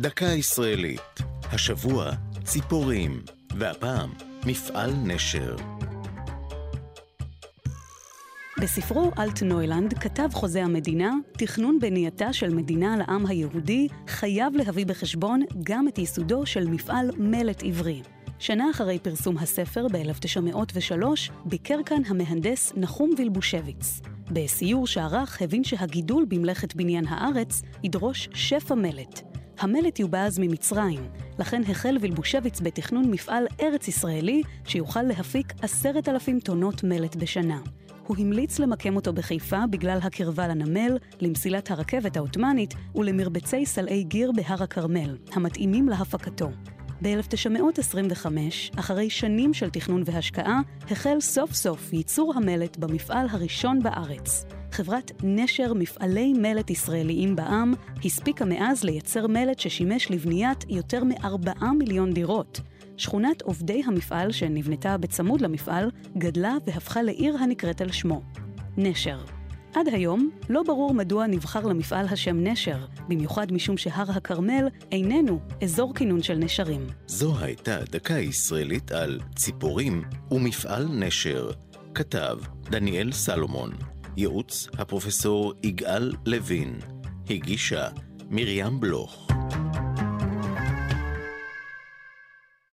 דקה ישראלית. השבוע ציפורים, והפעם מפעל נשר. בספרו אלטנוילנד כתב חוזה המדינה, תכנון בנייתה של מדינה לעם היהודי חייב להביא בחשבון גם את ייסודו של מפעל מלט עברי. שנה אחרי פרסום הספר ב-1903, ביקר כאן המהנדס נחום וילבושביץ. בסיור שערך הבין שהגידול במלאכת בניין הארץ ידרוש שפע מלט. המלט יובז ממצרים, לכן החל וילבושביץ בתכנון מפעל ארץ-ישראלי שיוכל להפיק עשרת אלפים טונות מלט בשנה. הוא המליץ למקם אותו בחיפה בגלל הקרבה לנמל, למסילת הרכבת העות'מאנית ולמרבצי סלעי גיר בהר הכרמל, המתאימים להפקתו. ב-1925, אחרי שנים של תכנון והשקעה, החל סוף סוף ייצור המלט במפעל הראשון בארץ. חברת נשר מפעלי מלט ישראליים בע"מ הספיקה מאז לייצר מלט ששימש לבניית יותר מארבעה מיליון דירות. שכונת עובדי המפעל, שנבנתה בצמוד למפעל, גדלה והפכה לעיר הנקראת על שמו. נשר. עד היום לא ברור מדוע נבחר למפעל השם נשר, במיוחד משום שהר הכרמל איננו אזור כינון של נשרים. זו הייתה דקה ישראלית על ציפורים ומפעל נשר. כתב דניאל סלומון, ייעוץ הפרופסור יגאל לוין, הגישה מרים בלוך.